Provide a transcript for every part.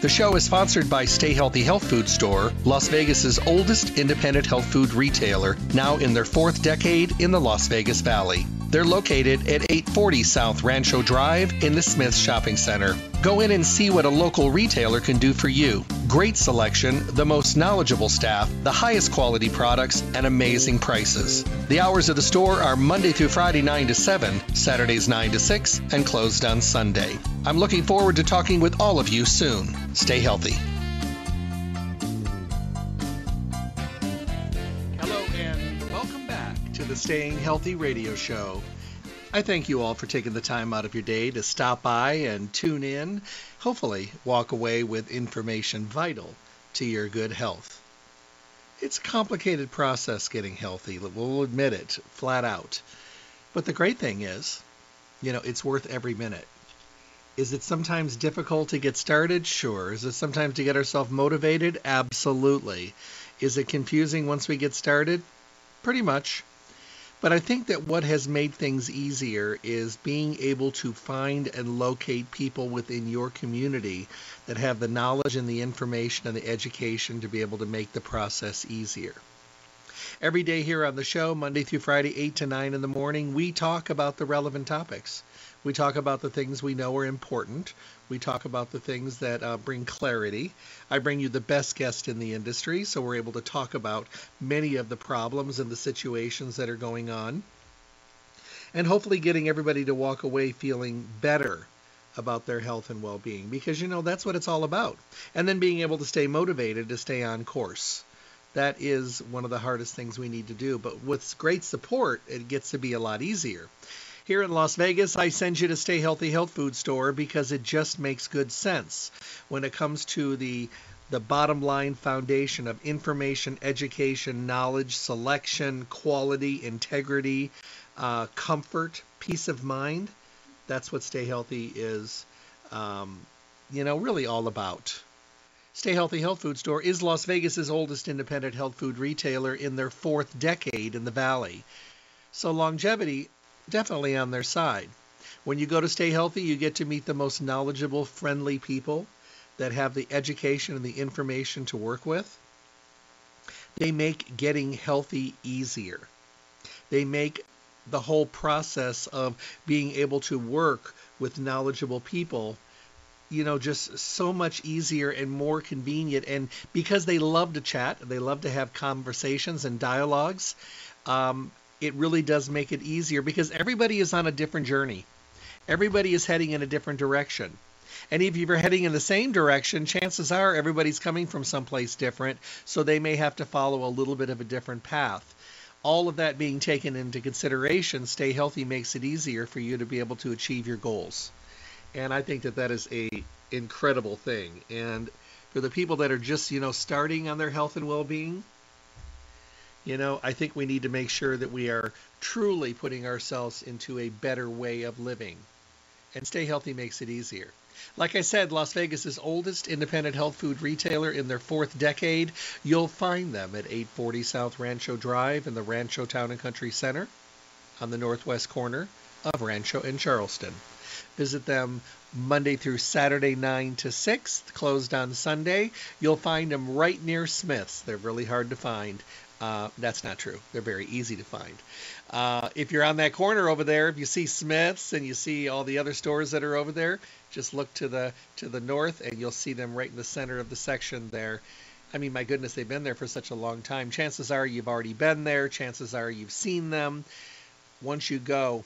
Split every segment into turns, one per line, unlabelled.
The show is sponsored by Stay Healthy Health Food Store, Las Vegas's oldest independent health food retailer, now in their fourth decade in the Las Vegas Valley. They're located at 840 South Rancho Drive in the Smith Shopping Center. Go in and see what a local retailer can do for you. Great selection, the most knowledgeable staff, the highest quality products, and amazing prices. The hours of the store are Monday through Friday 9 to 7, Saturdays 9 to 6, and closed on Sunday. I'm looking forward to talking with all of you soon. Stay healthy. Hello, and welcome back to the Staying Healthy radio show. I thank you all for taking the time out of your day to stop by and tune in. Hopefully, walk away with information vital to your good health. It's a complicated process getting healthy, we'll admit it flat out. But the great thing is, you know, it's worth every minute. Is it sometimes difficult to get started? Sure. Is it sometimes to get ourselves motivated? Absolutely. Is it confusing once we get started? Pretty much. But I think that what has made things easier is being able to find and locate people within your community that have the knowledge and the information and the education to be able to make the process easier. Every day here on the show, Monday through Friday, 8 to 9 in the morning, we talk about the relevant topics. We talk about the things we know are important. We talk about the things that uh, bring clarity. I bring you the best guest in the industry, so we're able to talk about many of the problems and the situations that are going on. And hopefully, getting everybody to walk away feeling better about their health and well being because you know that's what it's all about. And then being able to stay motivated to stay on course. That is one of the hardest things we need to do. But with great support, it gets to be a lot easier. Here in Las Vegas, I send you to Stay Healthy Health Food Store because it just makes good sense when it comes to the the bottom line foundation of information, education, knowledge, selection, quality, integrity, uh, comfort, peace of mind. That's what Stay Healthy is, um, you know, really all about. Stay Healthy Health Food Store is Las Vegas's oldest independent health food retailer in their fourth decade in the valley. So longevity definitely on their side. When you go to Stay Healthy, you get to meet the most knowledgeable, friendly people that have the education and the information to work with. They make getting healthy easier. They make the whole process of being able to work with knowledgeable people you know just so much easier and more convenient and because they love to chat they love to have conversations and dialogues um, it really does make it easier because everybody is on a different journey. Everybody is heading in a different direction. And if you're heading in the same direction, chances are everybody's coming from someplace different, so they may have to follow a little bit of a different path. All of that being taken into consideration, Stay Healthy makes it easier for you to be able to achieve your goals. And I think that that is a incredible thing. And for the people that are just, you know, starting on their health and well-being, you know, I think we need to make sure that we are truly putting ourselves into a better way of living. And Stay Healthy makes it easier. Like I said, Las Vegas's oldest independent health food retailer in their fourth decade. You'll find them at 840 South Rancho Drive in the Rancho Town and Country Center on the northwest corner of Rancho and Charleston. Visit them Monday through Saturday, 9 to 6, closed on Sunday. You'll find them right near Smith's. They're really hard to find. Uh, that's not true. They're very easy to find. Uh, if you're on that corner over there, if you see Smith's and you see all the other stores that are over there, just look to the to the north and you'll see them right in the center of the section there. I mean, my goodness, they've been there for such a long time. Chances are you've already been there. Chances are you've seen them. Once you go,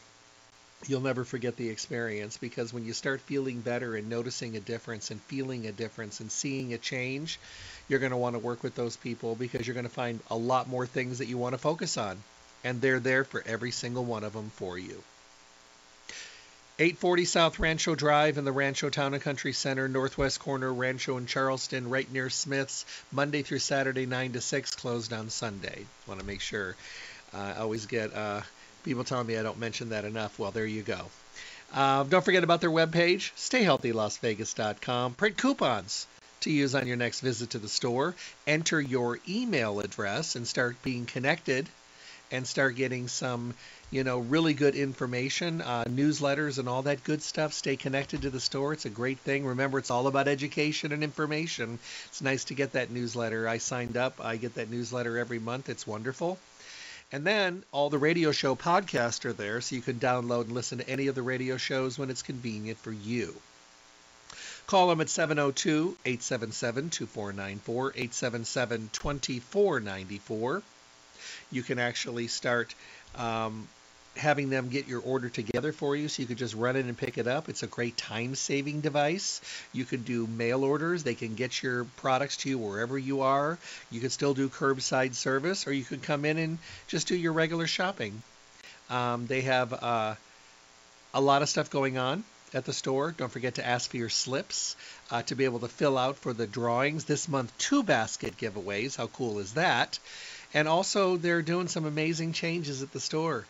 you'll never forget the experience because when you start feeling better and noticing a difference and feeling a difference and seeing a change, you're going to want to work with those people because you're going to find a lot more things that you want to focus on. And they're there for every single one of them for you. 840 South Rancho Drive in the Rancho Town and Country Center, northwest corner, Rancho and Charleston, right near Smith's, Monday through Saturday, 9 to 6, closed on Sunday. Want to make sure. Uh, I always get uh, people telling me I don't mention that enough. Well, there you go. Uh, don't forget about their webpage, stayhealthylasvegas.com. Print coupons to use on your next visit to the store. Enter your email address and start being connected and start getting some, you know, really good information, uh, newsletters and all that good stuff. Stay connected to the store. It's a great thing. Remember, it's all about education and information. It's nice to get that newsletter. I signed up. I get that newsletter every month. It's wonderful. And then all the radio show podcasts are there, so you can download and listen to any of the radio shows when it's convenient for you. Call them at 702 877 2494, 877 2494 you can actually start um, having them get your order together for you so you could just run in and pick it up. It's a great time saving device. You can do mail orders. They can get your products to you wherever you are. You can still do curbside service or you can come in and just do your regular shopping. Um, they have uh, a lot of stuff going on at the store. Don't forget to ask for your slips uh, to be able to fill out for the drawings. This month, two basket giveaways. How cool is that? And also, they're doing some amazing changes at the store.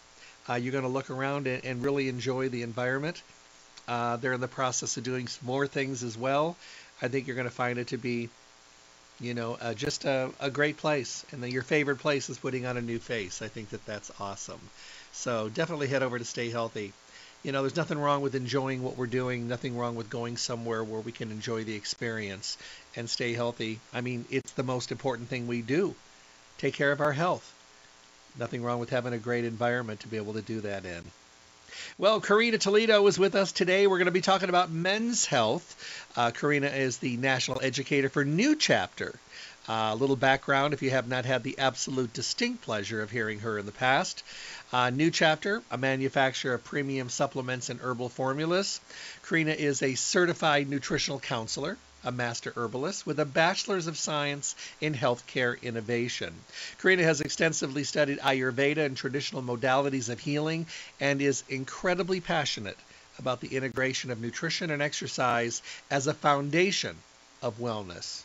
Uh, you're going to look around and, and, really enjoy the environment. Uh, they're in the process of doing some more things as well. I think you're going to find it to be, you know, uh, just a, a, great place. And your favorite place is putting on a new face. I think that that's awesome. So definitely head over to Stay Healthy. You know, there's nothing wrong with enjoying what we're doing, nothing wrong with going somewhere where we can enjoy the experience and stay healthy. I mean, it's the most important thing we do take care of our health. Nothing wrong with having a great environment to be able to do that in. Well, Karina Toledo is with us today. We're going to be talking about men's health. Uh, Karina is the national educator for New Chapter. Uh, a uh, little background if you have not had the absolute distinct pleasure of hearing her in the past. Uh, New Chapter, a manufacturer of premium supplements and herbal formulas. Karina is a certified nutritional counselor a master herbalist with a bachelor's of science in healthcare innovation. Karina has extensively studied Ayurveda and traditional modalities of healing and is incredibly passionate about the integration of nutrition and exercise as a foundation of wellness.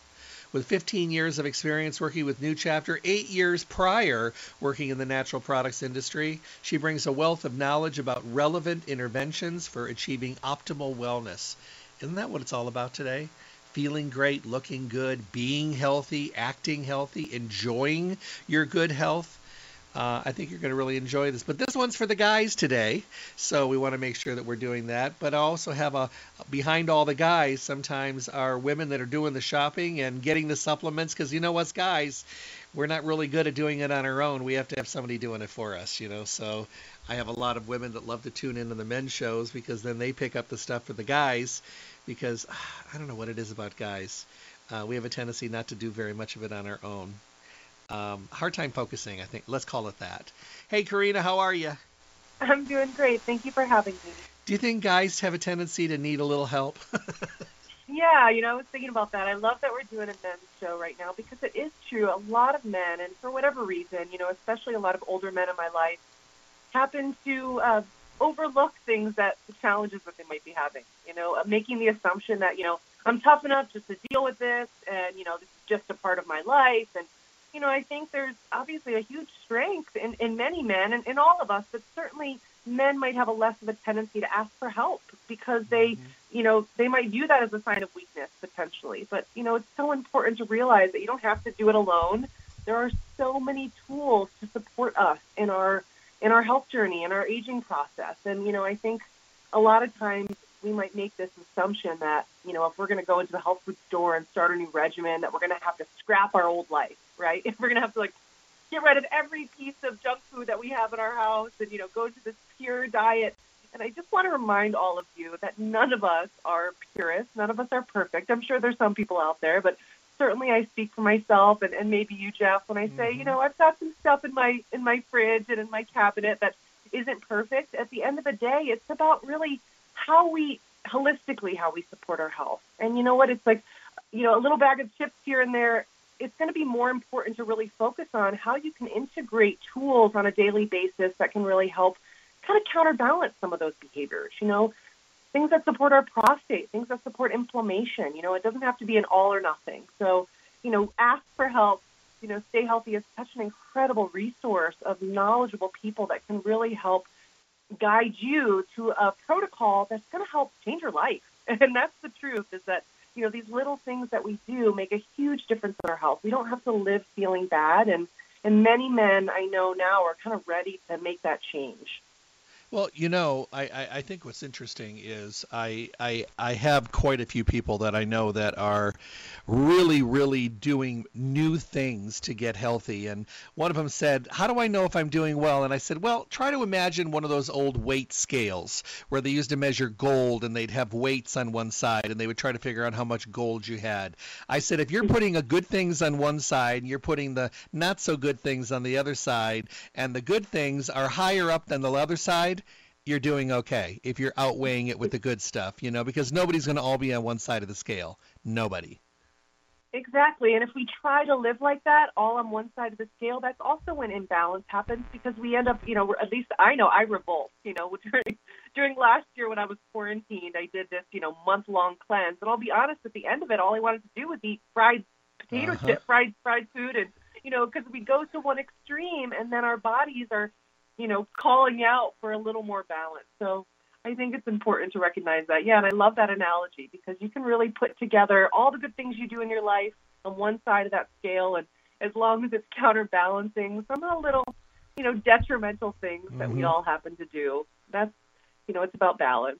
With 15 years of experience working with New Chapter, eight years prior working in the natural products industry, she brings a wealth of knowledge about relevant interventions for achieving optimal wellness. Isn't that what it's all about today? Feeling great, looking good, being healthy, acting healthy, enjoying your good health. Uh, I think you're going to really enjoy this. But this one's for the guys today, so we want to make sure that we're doing that. But I also have a behind all the guys. Sometimes are women that are doing the shopping and getting the supplements because you know what's guys, we're not really good at doing it on our own. We have to have somebody doing it for us, you know. So I have a lot of women that love to tune into the men's shows because then they pick up the stuff for the guys because I don't know what it is about guys. Uh, we have a tendency not to do very much of it on our own. Um, hard time focusing, I think. Let's call it that. Hey, Karina, how are you?
I'm doing great. Thank you for having me.
Do you think guys have a tendency to need a little help?
yeah, you know, I was thinking about that. I love that we're doing a men's show right now because it is true. A lot of men, and for whatever reason, you know, especially a lot of older men in my life, happen to uh, overlook things that the challenges that they might be having. You know, making the assumption that you know I'm tough enough just to deal with this, and you know this is just a part of my life. And you know, I think there's obviously a huge strength in, in many men and in all of us, but certainly men might have a less of a tendency to ask for help because they, mm-hmm. you know, they might view that as a sign of weakness potentially. But you know, it's so important to realize that you don't have to do it alone. There are so many tools to support us in our in our health journey and our aging process. And, you know, I think a lot of times we might make this assumption that, you know, if we're going to go into the health food store and start a new regimen, that we're going to have to scrap our old life, right? If we're going to have to, like, get rid of every piece of junk food that we have in our house and, you know, go to this pure diet. And I just want to remind all of you that none of us are purists. None of us are perfect. I'm sure there's some people out there, but certainly I speak for myself and, and maybe you, Jeff, when I say, mm-hmm. you know, I've got some stuff in my in my fridge and in my cabinet that isn't perfect. At the end of the day, it's about really how we holistically how we support our health. And you know what? It's like, you know, a little bag of chips here and there. It's going to be more important to really focus on how you can integrate tools on a daily basis that can really help kind of counterbalance some of those behaviors. You know, things that support our prostate, things that support inflammation. You know, it doesn't have to be an all or nothing. So, you know, ask for help. You know, Stay Healthy is such an incredible resource of knowledgeable people that can really help guide you to a protocol that's going to help change your life. And that's the truth is that, you know, these little things that we do make a huge difference in our health. We don't have to live feeling bad. And, and many men I know now are kind of ready to make that change.
Well, you know, I, I, I, think what's interesting is I, I I have quite a few people that I know that are really, really doing new things to get healthy. And one of them said, How do I know if I'm doing well? And I said, Well, try to imagine one of those old weight scales where they used to measure gold and they'd have weights on one side and they would try to figure out how much gold you had. I said, If you're mm-hmm. putting a good things on one side and you're putting the not so good things on the other side, and the good things are higher up than the other side, you're doing okay if you're outweighing it with the good stuff, you know, because nobody's going to all be on one side of the scale. Nobody.
Exactly. And if we try to live like that, all on one side of the scale, that's also when imbalance happens because we end up, you know, at least I know I revolt, you know, during, during last year when I was quarantined, I did this, you know, month long cleanse. And I'll be honest, at the end of it, all I wanted to do was eat fried potato uh-huh. chip, fried, fried food. And, you know, because we go to one extreme and then our bodies are you know, calling out for a little more balance. So I think it's important to recognize that. Yeah, and I love that analogy because you can really put together all the good things you do in your life on one side of that scale, and as long as it's counterbalancing some of the little, you know, detrimental things mm-hmm. that we mm-hmm. all happen to do, that's, you know, it's about balance.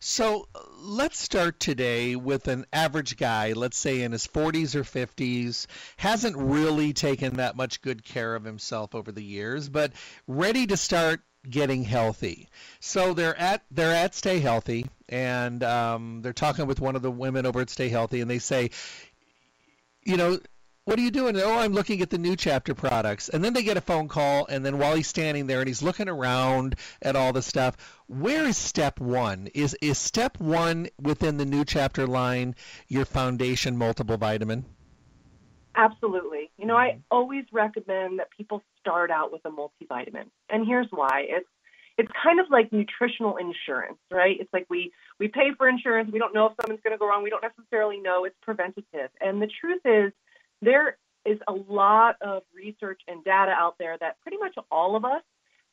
So let's start today with an average guy, let's say in his 40s or 50s, hasn't really taken that much good care of himself over the years, but ready to start getting healthy. So they're at they're at Stay Healthy, and um, they're talking with one of the women over at Stay Healthy, and they say, you know, what are you doing? Oh, I'm looking at the new chapter products. And then they get a phone call, and then while he's standing there and he's looking around at all the stuff, where is step one? Is is step one within the new chapter line your foundation multiple vitamin?
Absolutely. You know, I always recommend that people start out with a multivitamin. And here's why. It's it's kind of like nutritional insurance, right? It's like we we pay for insurance, we don't know if something's going to go wrong, we don't necessarily know, it's preventative. And the truth is there is a lot of research and data out there that pretty much all of us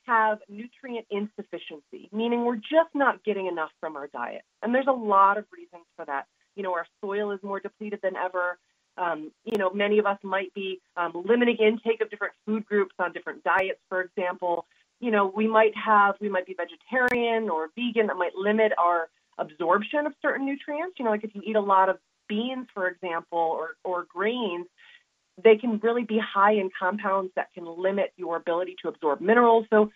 have nutrient insufficiency, meaning we're just not getting enough from our diet. And there's a lot of reasons for that. You know, our soil is more depleted than ever. Um, you know, many of us might be um, limiting intake of different food groups on different diets, for example. You know, we might have, we might be vegetarian or vegan that might limit our absorption of certain nutrients. You know, like if you eat a lot of beans, for example, or, or grains, they can really be high in compounds that can limit your ability to absorb minerals. So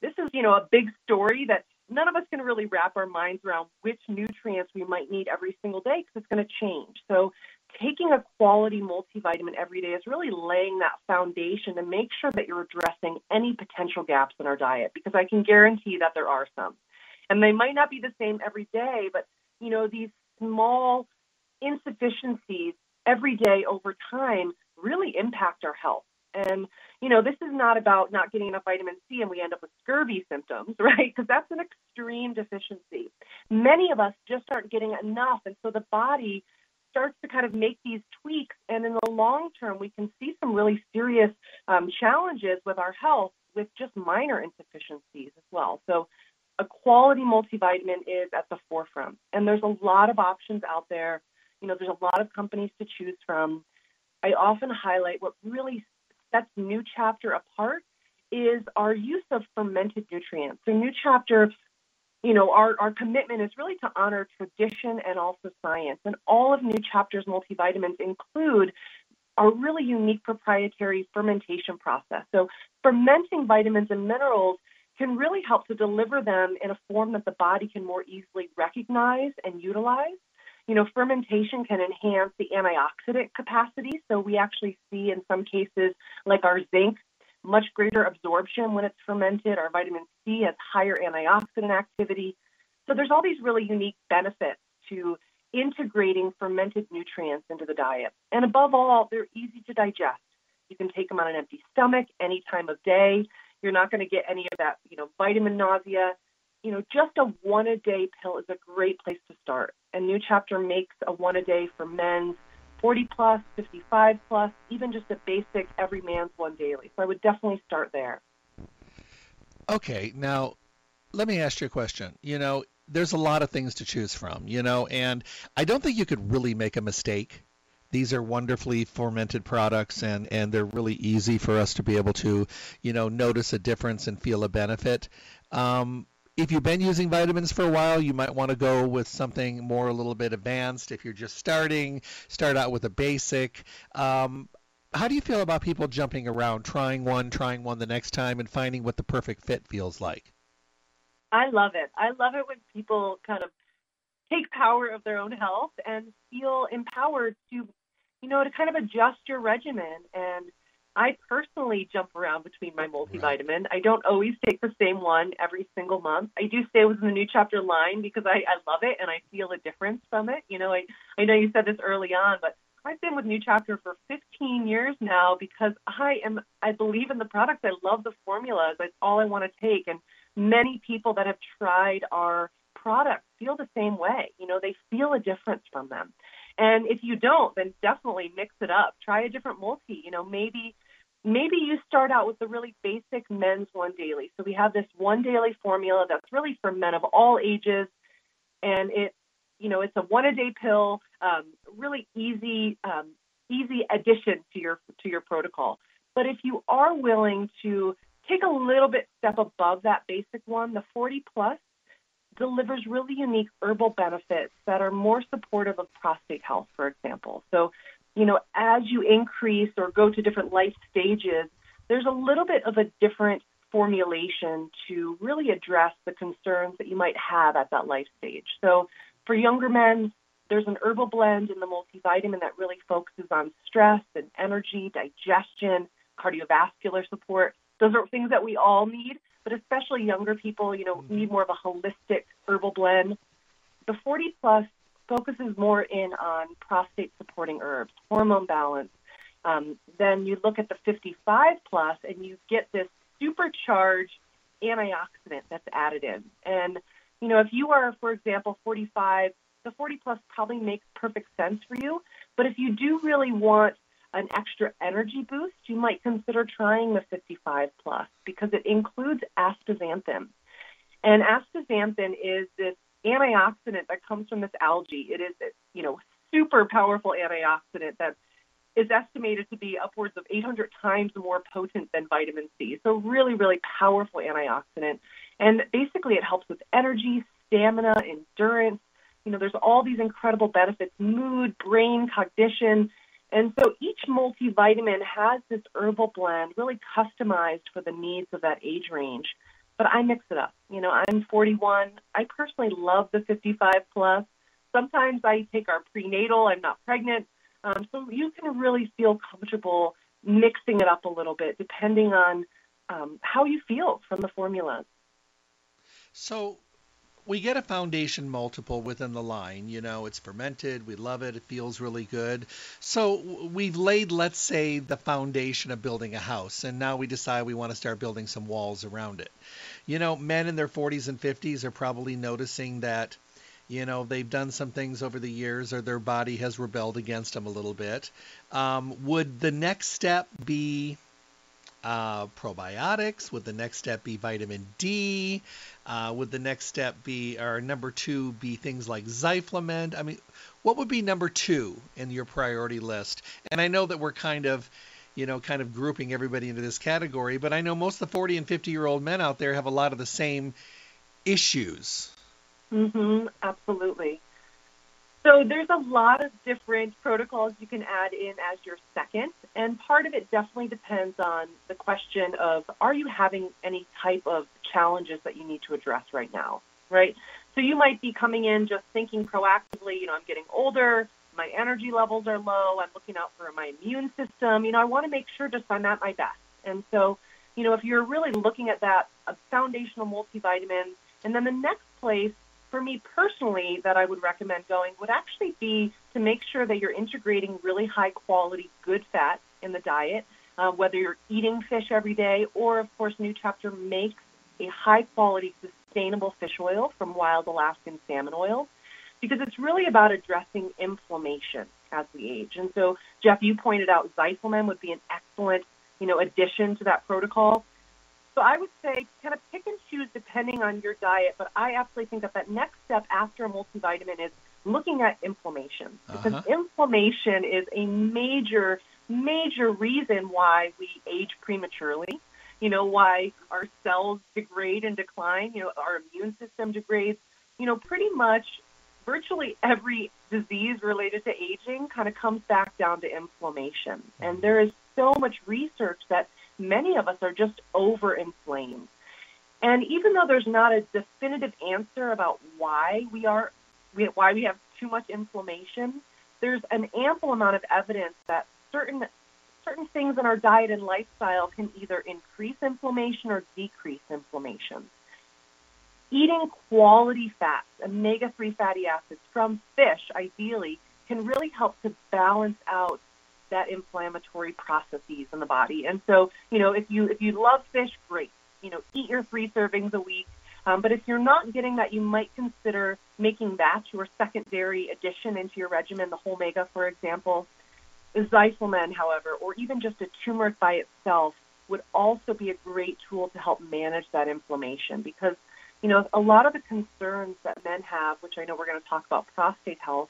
this is, you know, a big story that none of us can really wrap our minds around which nutrients we might need every single day because it's going to change. So taking a quality multivitamin every day is really laying that foundation to make sure that you're addressing any potential gaps in our diet because I can guarantee that there are some. And they might not be the same every day, but you know, these small insufficiencies every day over time really impact our health. And, you know, this is not about not getting enough vitamin C and we end up with scurvy symptoms, right? Because that's an extreme deficiency. Many of us just aren't getting enough. And so the body starts to kind of make these tweaks. And in the long term, we can see some really serious um, challenges with our health with just minor insufficiencies as well. So a quality multivitamin is at the forefront. And there's a lot of options out there you know, there's a lot of companies to choose from. I often highlight what really sets New Chapter apart is our use of fermented nutrients. So New Chapter, you know, our, our commitment is really to honor tradition and also science. And all of New Chapter's multivitamins include our really unique proprietary fermentation process. So fermenting vitamins and minerals can really help to deliver them in a form that the body can more easily recognize and utilize. You know, fermentation can enhance the antioxidant capacity. So we actually see in some cases, like our zinc, much greater absorption when it's fermented. Our vitamin C has higher antioxidant activity. So there's all these really unique benefits to integrating fermented nutrients into the diet. And above all, they're easy to digest. You can take them on an empty stomach any time of day. You're not going to get any of that, you know, vitamin nausea you know, just a one a day pill is a great place to start. And New Chapter makes a one a day for men 40 plus, 55 plus, even just a basic every man's one daily. So I would definitely start there.
Okay, now let me ask you a question. You know, there's a lot of things to choose from, you know, and I don't think you could really make a mistake. These are wonderfully fermented products and, and they're really easy for us to be able to, you know, notice a difference and feel a benefit. Um, if you've been using vitamins for a while, you might want to go with something more a little bit advanced. If you're just starting, start out with a basic. Um, how do you feel about people jumping around, trying one, trying one the next time, and finding what the perfect fit feels like?
I love it. I love it when people kind of take power of their own health and feel empowered to, you know, to kind of adjust your regimen. And I personally jump around between my multivitamin. I don't always take the same one every single month. I do stay within the New Chapter line because I, I love it and I feel a difference from it. You know, I, I know you said this early on, but I've been with New Chapter for 15 years now because I am I believe in the product. I love the formulas. That's all I want to take. And many people that have tried our products feel the same way. You know, they feel a difference from them. And if you don't, then definitely mix it up. Try a different multi. You know, maybe maybe you start out with the really basic men's one daily. So we have this one daily formula that's really for men of all ages, and it, you know, it's a one a day pill, um, really easy, um, easy addition to your to your protocol. But if you are willing to take a little bit step above that basic one, the 40 plus delivers really unique herbal benefits that are more supportive of prostate health, for example. So you know, as you increase or go to different life stages, there's a little bit of a different formulation to really address the concerns that you might have at that life stage. So for younger men, there's an herbal blend in the multivitamin that really focuses on stress and energy, digestion, cardiovascular support. Those are things that we all need, but especially younger people, you know, mm-hmm. need more of a holistic herbal blend. The 40 plus focuses more in on prostate supporting herbs, hormone balance. Um, then you look at the 55 plus and you get this supercharged antioxidant that's added in. And, you know, if you are, for example, 45, the 40 plus probably makes perfect sense for you. But if you do really want an extra energy boost, you might consider trying the 55 plus because it includes astaxanthin. And astaxanthin is this antioxidant that comes from this algae. It is, you know, super powerful antioxidant that is estimated to be upwards of 800 times more potent than vitamin C. So really, really powerful antioxidant. And basically, it helps with energy, stamina, endurance. You know, there's all these incredible benefits: mood, brain, cognition. And so each multivitamin has this herbal blend really customized for the needs of that age range but I mix it up. You know, I'm 41. I personally love the 55 plus. Sometimes I take our prenatal. I'm not pregnant. Um, so you can really feel comfortable mixing it up a little bit depending on um, how you feel from the formulas.
So we get a foundation multiple within the line. You know, it's fermented. We love it. It feels really good. So we've laid, let's say, the foundation of building a house, and now we decide we want to start building some walls around it. You know, men in their 40s and 50s are probably noticing that. You know, they've done some things over the years, or their body has rebelled against them a little bit. Um, would the next step be uh, probiotics? Would the next step be vitamin D? Uh, would the next step be, or number two, be things like Zyflamend? I mean, what would be number two in your priority list? And I know that we're kind of, you know, kind of grouping everybody into this category, but I know most of the 40 and 50 year old men out there have a lot of the same issues.
Mm-hmm, absolutely. So there's a lot of different protocols you can add in as your second, and part of it definitely depends on the question of are you having any type of challenges that you need to address right now, right? So you might be coming in just thinking proactively, you know, I'm getting older, my energy levels are low, I'm looking out for my immune system, you know, I want to make sure just I'm at my best. And so, you know, if you're really looking at that, a foundational multivitamin, and then the next place for me personally that I would recommend going would actually be to make sure that you're integrating really high quality good fat in the diet, uh, whether you're eating fish every day or, of course, New Chapter makes a high quality sustainable fish oil from wild Alaskan salmon oil because it's really about addressing inflammation as we age. And so, Jeff, you pointed out Zyflamend would be an excellent, you know, addition to that protocol. So I would say kind of pick and choose depending on your diet, but I absolutely think that that next step after a multivitamin is looking at inflammation because uh-huh. inflammation is a major, major reason why we age prematurely. You know, why our cells degrade and decline, you know, our immune system degrades. You know, pretty much virtually every disease related to aging kind of comes back down to inflammation. And there is so much research that many of us are just over inflamed. And even though there's not a definitive answer about why we are why we have too much inflammation, there's an ample amount of evidence that certain certain things in our diet and lifestyle can either increase inflammation or decrease inflammation eating quality fats, omega 3 fatty acids from fish, ideally, can really help to balance out that inflammatory processes in the body. And so, you know, if you if you love fish, great. You know, eat your three servings a week. Um, but if you're not getting that, you might consider making that your secondary addition into your regimen, the Wholemega, for example. Zyflamend, however, or even just a turmeric by itself, would also be a great tool to help manage that inflammation because you know, a lot of the concerns that men have, which I know we're going to talk about prostate health,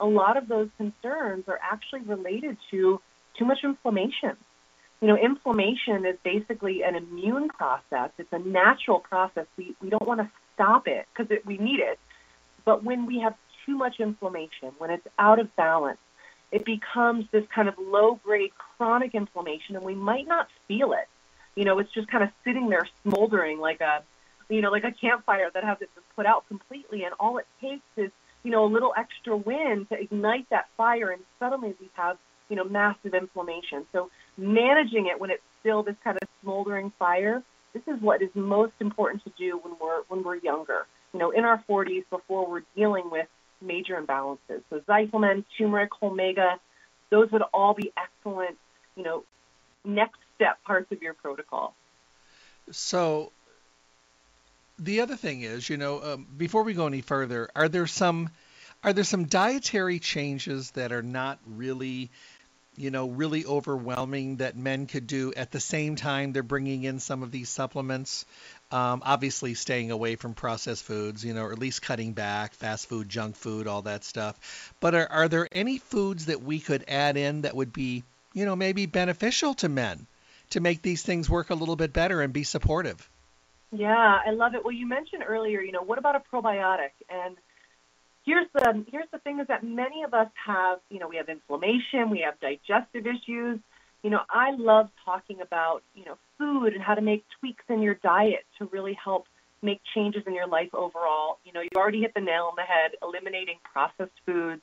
a lot of those concerns are actually related to too much inflammation. You know, inflammation is basically an immune process. It's a natural process. We, we don't want to stop it because we need it. But when we have too much inflammation, when it's out of balance, it becomes this kind of low grade chronic inflammation and we might not feel it. You know, it's just kind of sitting there smoldering like a you know, like a campfire that hasn't been put out completely, and all it takes is, you know, a little extra wind to ignite that fire, and suddenly we have, you know, massive inflammation. So managing it when it's still this kind of smoldering fire, this is what is most important to do when we're when we're younger. You know, in our 40s before we're dealing with major imbalances. So Zyflamend, turmeric, omega, those would all be excellent, you know, next step parts of your protocol.
So the other thing is, you know, um, before we go any further, are there some are there some dietary changes that are not really you know really overwhelming that men could do at the same time they're bringing in some of these supplements? Um, obviously staying away from processed foods you know or at least cutting back fast food junk food all that stuff. But are, are there any foods that we could add in that would be you know maybe beneficial to men to make these things work a little bit better and be supportive
yeah, I love it. Well, you mentioned earlier, you know, what about a probiotic? And here's the here's the thing is that many of us have, you know, we have inflammation, we have digestive issues. You know, I love talking about, you know, food and how to make tweaks in your diet to really help make changes in your life overall. You know, you already hit the nail on the head, eliminating processed foods,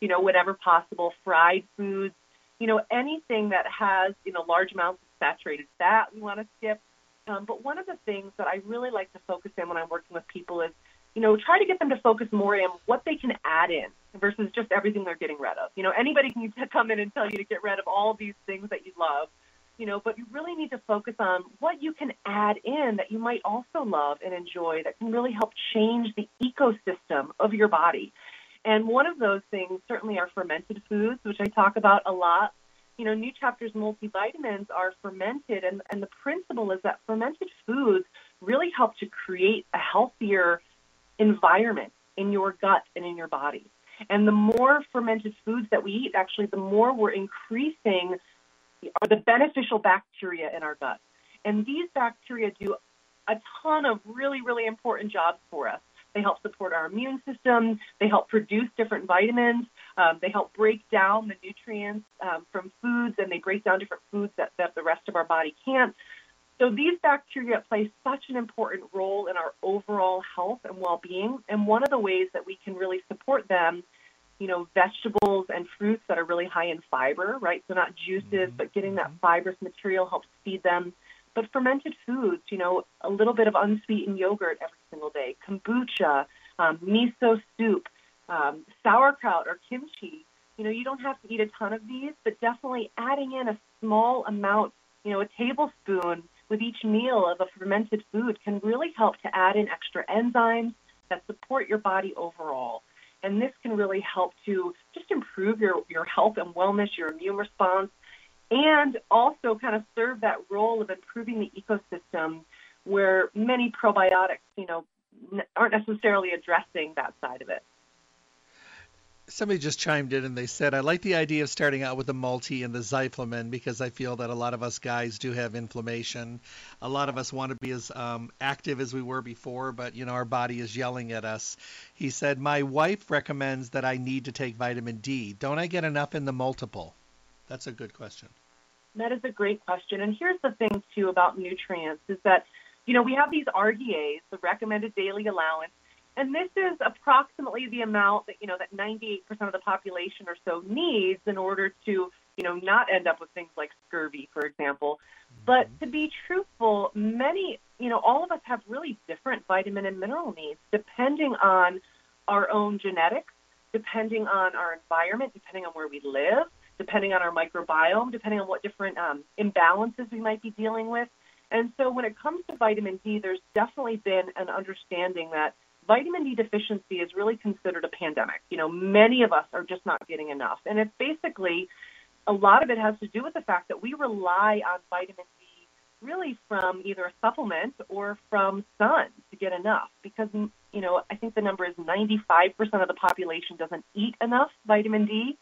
you know, whatever possible, fried foods, you know, anything that has, you know, large amounts of saturated fat we want to skip um, but one of the things that I really like to focus in when I'm working with people is, you know, try to get them to focus more in what they can add in versus just everything they're getting rid of. You know, anybody can come in and tell you to get rid of all these things that you love, you know, but you really need to focus on what you can add in that you might also love and enjoy that can really help change the ecosystem of your body. And one of those things certainly are fermented foods, which I talk about a lot you know, New Chapter's multivitamins are fermented, and, and the principle is that fermented foods really help to create a healthier environment in your gut and in your body. And the more fermented foods that we eat, actually, the more we're increasing the beneficial bacteria in our gut. And these bacteria do a ton of really, really important jobs for us. They help support our immune system. They help produce different vitamins. Um, they help break down the nutrients um, from foods, and they break down different foods that, that the rest of our body can't. So these bacteria play such an important role in our overall health and well-being. And one of the ways that we can really support them, you know, vegetables and fruits that are really high in fiber, right? So not juices, mm-hmm. but getting that mm-hmm. fibrous material helps feed them. But fermented foods, you know, a little bit of unsweetened yogurt every single day, kombucha, um, miso soup, um, sauerkraut or kimchi. You know, you don't have to eat a ton of these, but definitely adding in a small amount, you know, a tablespoon with each meal of a fermented food can really help to add in extra enzymes that support your body overall. And this can really help to just improve your, your health and wellness, your immune response, and also kind of serve that role of improving the ecosystem where many probiotics, you know, aren't necessarily addressing that side of it
somebody just chimed in and they said, I like the idea of starting out with the multi and the Zyflamend because I feel that a lot of us guys do have inflammation. A lot of us want to be as um, active as we were before, but you know our body is yelling at us. He said, my wife recommends that I need to take vitamin D. Don't I get enough in the multiple? That's a good question.
That is a great question. And here's the thing too about nutrients is that, you know, we have these RDAs, the recommended daily allowance and this is approximately the amount that, you know, that 98% of the population or so needs in order to, you know, not end up with things like scurvy, for example. But mm-hmm. to be truthful, many, you know, all of us have really different vitamin and mineral needs depending on our own genetics, depending on our environment, depending on where we live, depending on our microbiome, depending on what different um, imbalances we might be dealing with. And so when it comes to vitamin D, there's definitely been an understanding that vitamin D deficiency is really considered a pandemic. You know, many of us are just not getting enough. And it's basically a lot of it has to do with the fact that we rely on vitamin D really from either a supplement or from sun to get enough because you know I think the number is 95% of the population doesn't eat enough vitamin D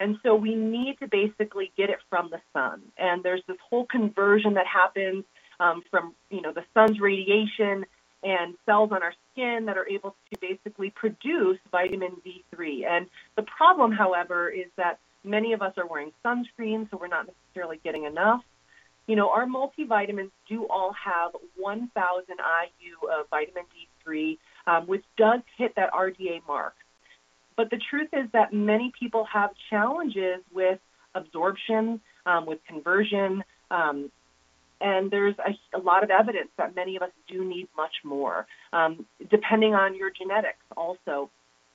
and so we need to basically get it from the sun and there's this whole conversion that happens um, from you know the sun's radiation and cells on our skin that are able to basically produce vitamin D3. And the problem, however, is that many of us are wearing sunscreen, so we're not necessarily getting enough. You know, our multivitamins do all have 1,000 IU of vitamin D3, um, which does hit that RDA mark. But the truth is that many people have challenges with absorption, um, with conversion, um, and there's a, a, lot of evidence that many of us do need much more, um, depending on your genetics. Also,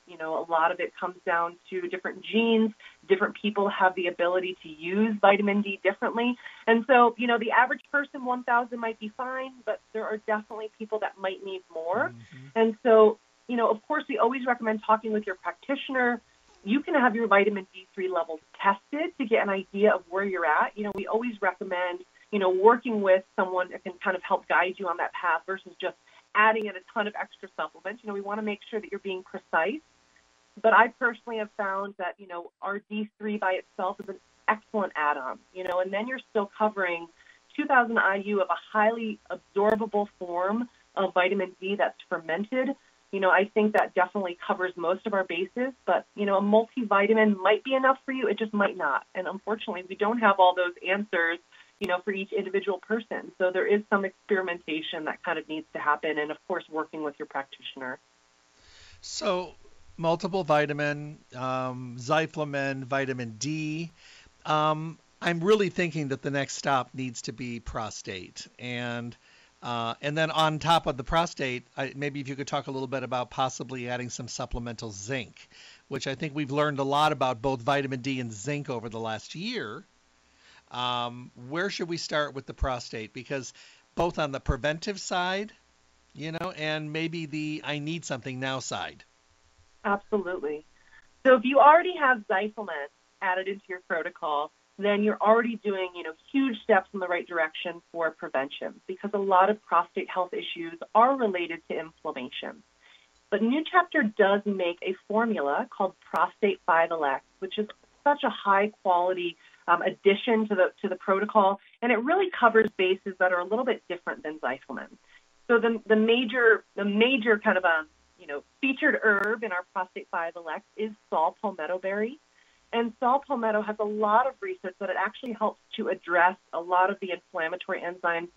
you know, a lot of it comes down to different genes. Different people have the ability to use vitamin D differently, and so you know, the average person 1,000 might be fine, but there are definitely people that might need more. Mm-hmm. And so, you know, of course, we always recommend talking with your practitioner. You can have your vitamin D3 levels tested to get an idea of where you're at. You know, we always recommend you know, working with someone that can kind of help guide you on that path versus just adding in a ton of extra supplements. You know, we want to make sure that you're being precise. But I personally have found that, you know, our D3 by itself is an excellent add-on, you know, and then you're still covering 2000 IU of a highly absorbable form of vitamin D that's fermented. You know, I think that definitely covers most of our bases, but, you know, a multivitamin might be enough for you. It just might not. And unfortunately, we don't have all those answers you know, for each individual person. So there is some experimentation that kind of needs to happen, and of course, working with your practitioner.
So, multiple vitamin, um, Zyflamend, vitamin D. Um, I'm really thinking that the next stop needs to be prostate, and uh, and then on top of the prostate, I, maybe if you could talk a little bit about possibly adding some supplemental zinc, which I think we've learned a lot about both vitamin D and zinc over the last year. Um, where should we start with the prostate? Because both on the preventive side, you know, and maybe the I need something now side.
Absolutely. So if you already have Zyflamend added into your protocol, then you're already doing, you know, huge steps in the right direction for prevention because a lot of prostate health issues are related to inflammation. But New Chapter does make a formula called Prostate 5LX, which is such a high quality um, addition to the to the protocol, and it really covers bases that are a little bit different than Zyflamend. So the the major the major kind of a um, you know featured herb in our Prostate 5LX is saw palmetto berry. And saw palmetto has a lot of research that it actually helps to address a lot of the inflammatory enzymes,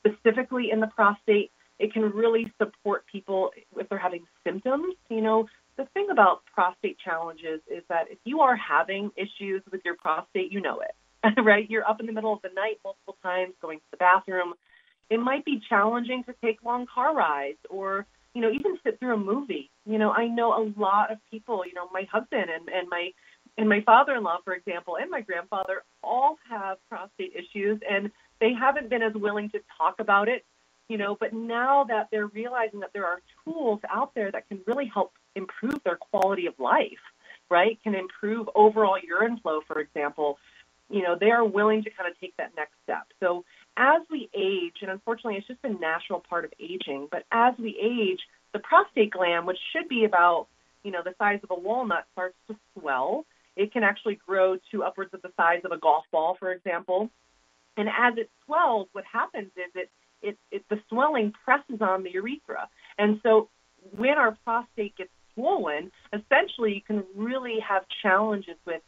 specifically in the prostate. It can really support people if they're having symptoms. You know, the thing about prostate challenges is that if you are having issues with your prostate, you know it, right? You're up in the middle of the night multiple times going to the bathroom. It might be challenging to take long car rides or, you know, even sit through a movie. You know, I know a lot of people, you know, my husband and, and my And my father-in-law, for example, and my grandfather all have prostate issues, and they haven't been as willing to talk about it, you know. But now that they're realizing that there are tools out there that can really help improve their quality of life, right? Can improve overall urine flow, for example. You know, they are willing to kind of take that next step. So as we age, and unfortunately, it's just a natural part of aging, but as we age, the prostate gland, which should be about you know the size of a walnut, starts to swell it can actually grow to upwards of the size of a golf ball, for example. And as it swells, what happens is it, it, it the swelling presses on the urethra. And so when our prostate gets swollen, essentially you can really have challenges with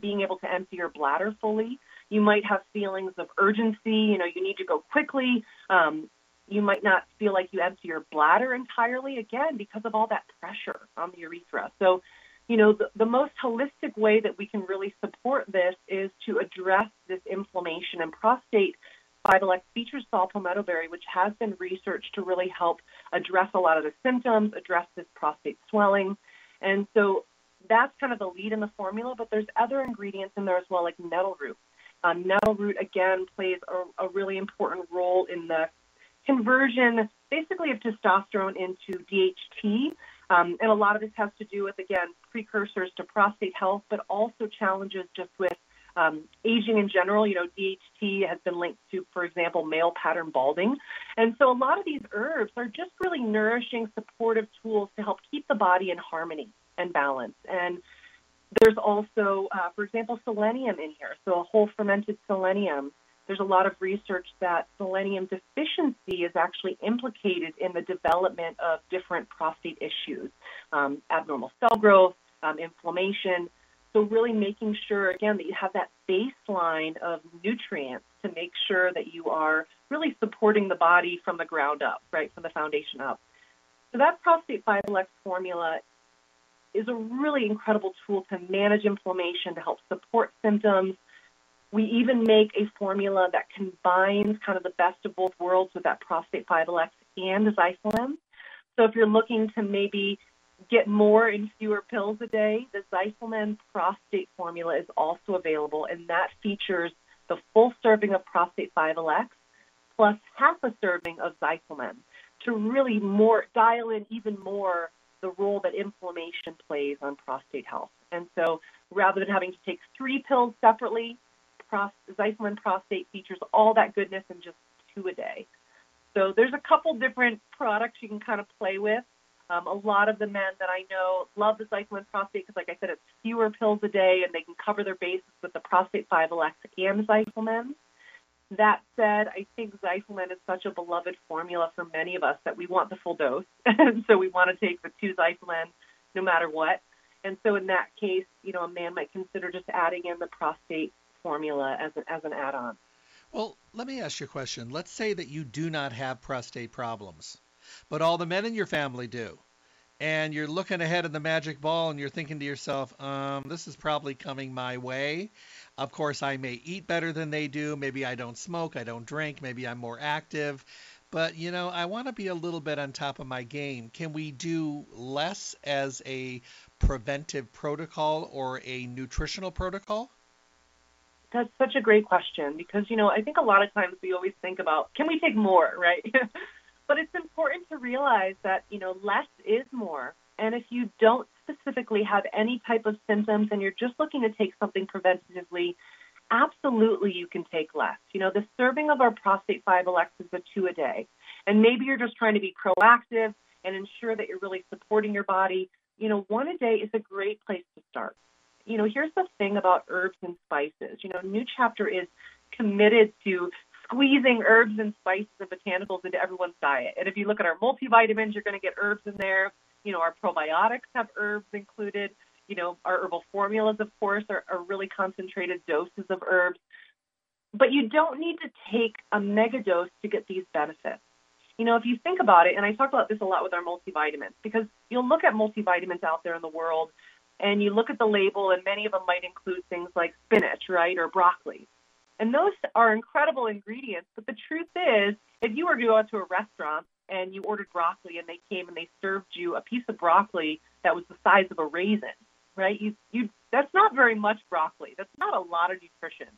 being able to empty your bladder fully. You might have feelings of urgency, you know, you need to go quickly. Um, you might not feel like you empty your bladder entirely, again, because of all that pressure on the urethra. So you know, the, the most holistic way that we can really support this is to address this inflammation. And prostate 5LX features saw palmetto berry, which has been researched to really help address a lot of the symptoms, address this prostate swelling. And so that's kind of the lead in the formula, but there's other ingredients in there as well, like nettle root. Um, nettle root, again, plays a, a really important role in the conversion, basically, of testosterone into DHT, um, and a lot of this has to do with, again, precursors to prostate health, but also challenges just with um, aging in general. You know, DHT has been linked to, for example, male pattern balding. And so a lot of these herbs are just really nourishing, supportive tools to help keep the body in harmony and balance. And there's also, uh, for example, selenium in here. So a whole fermented selenium there's a lot of research that selenium deficiency is actually implicated in the development of different prostate issues, um, abnormal cell growth, um, inflammation. So, really making sure, again, that you have that baseline of nutrients to make sure that you are really supporting the body from the ground up, right, from the foundation up. So, that Prostate 5LX formula is a really incredible tool to manage inflammation, to help support symptoms, we even make a formula that combines kind of the best of both worlds with that prostate 5LX and Zyflamend. So if you're looking to maybe get more in fewer pills a day, the Zyflamend prostate formula is also available, and that features the full serving of prostate 5LX plus half a serving of Zyflamend to really more dial in even more the role that inflammation plays on prostate health. And so rather than having to take three pills separately, pros- Zyflamend prostate features all that goodness in just two a day. So there's a couple different products you can kind of play with. Um, a lot of the men that I know love the Zyflamend prostate because, like I said, it's fewer pills a day and they can cover their bases with the prostate 5LX and Zyflamend. That said, I think Zyflamend is such a beloved formula for many of us that we want the full dose. and so we want to take the two Zyflamend no matter what. And so in that case, you know, a man might consider just adding in the prostate formula as an, as an add-on.
Well, let me ask you a question. Let's say that you do not have prostate problems, but all the men in your family do. And you're looking ahead of the magic ball and you're thinking to yourself, um, this is probably coming my way. Of course, I may eat better than they do. Maybe I don't smoke. I don't drink. Maybe I'm more active. But, you know, I want to be a little bit on top of my game. Can we do less as a preventive protocol or a nutritional protocol?
That's such a great question because, you know, I think a lot of times we always think about can we take more, right? but it's important to realize that, you know, less is more. And if you don't specifically have any type of symptoms and you're just looking to take something preventatively, absolutely you can take less. You know, the serving of our prostate 5LX is a two a day. And maybe you're just trying to be proactive and ensure that you're really supporting your body. You know, one a day is a great place to start you know, here's the thing about herbs and spices. You know, New Chapter is committed to squeezing herbs and spices and botanicals into everyone's diet. And if you look at our multivitamins, you're going to get herbs in there. You know, our probiotics have herbs included. You know, our herbal formulas, of course, are, are really concentrated doses of herbs. But you don't need to take a mega dose to get these benefits. You know, if you think about it, and I talk about this a lot with our multivitamins, because you'll look at multivitamins out there in the world and you look at the label, and many of them might include things like spinach, right, or broccoli. And those are incredible ingredients. But the truth is, if you were to go to a restaurant and you ordered broccoli and they came and they served you a piece of broccoli that was the size of a raisin, right? You, you, that's not very much broccoli. That's not a lot of nutrition.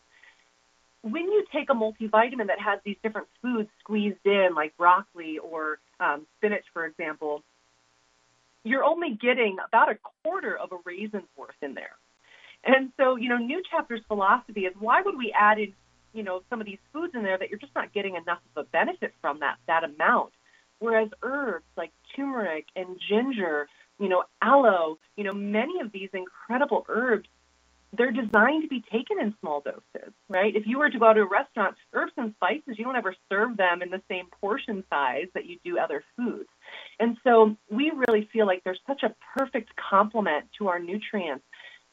When you take a multivitamin that has these different foods squeezed in, like broccoli or um, spinach, for example, you're only getting about a quarter of a raisin's worth in there. And so, you know, New Chapter's philosophy is why would we add in, you know, some of these foods in there that you're just not getting enough of a benefit from that that amount? Whereas herbs like turmeric and ginger, you know, aloe, you know, many of these incredible herbs, they're designed to be taken in small doses, right? If you were to go to a restaurant, herbs and spices, you don't ever serve them in the same portion size that you do other foods. And so we really feel like there's such a perfect complement to our nutrients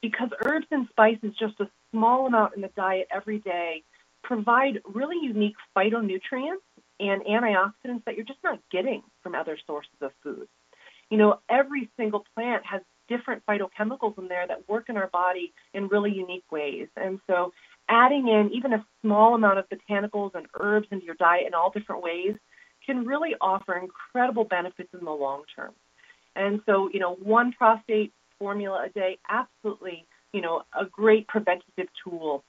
because herbs and spices, just a small amount in the diet every day, provide really unique phytonutrients and antioxidants that you're just not getting from other sources of food. You know, every single plant has different phytochemicals in there that work in our body in really unique ways. And so adding in even a small amount of botanicals and herbs into your diet in all different ways can really offer incredible benefits in the long term. And so, you know, one prostate formula a day, absolutely, you know, a great preventative tool.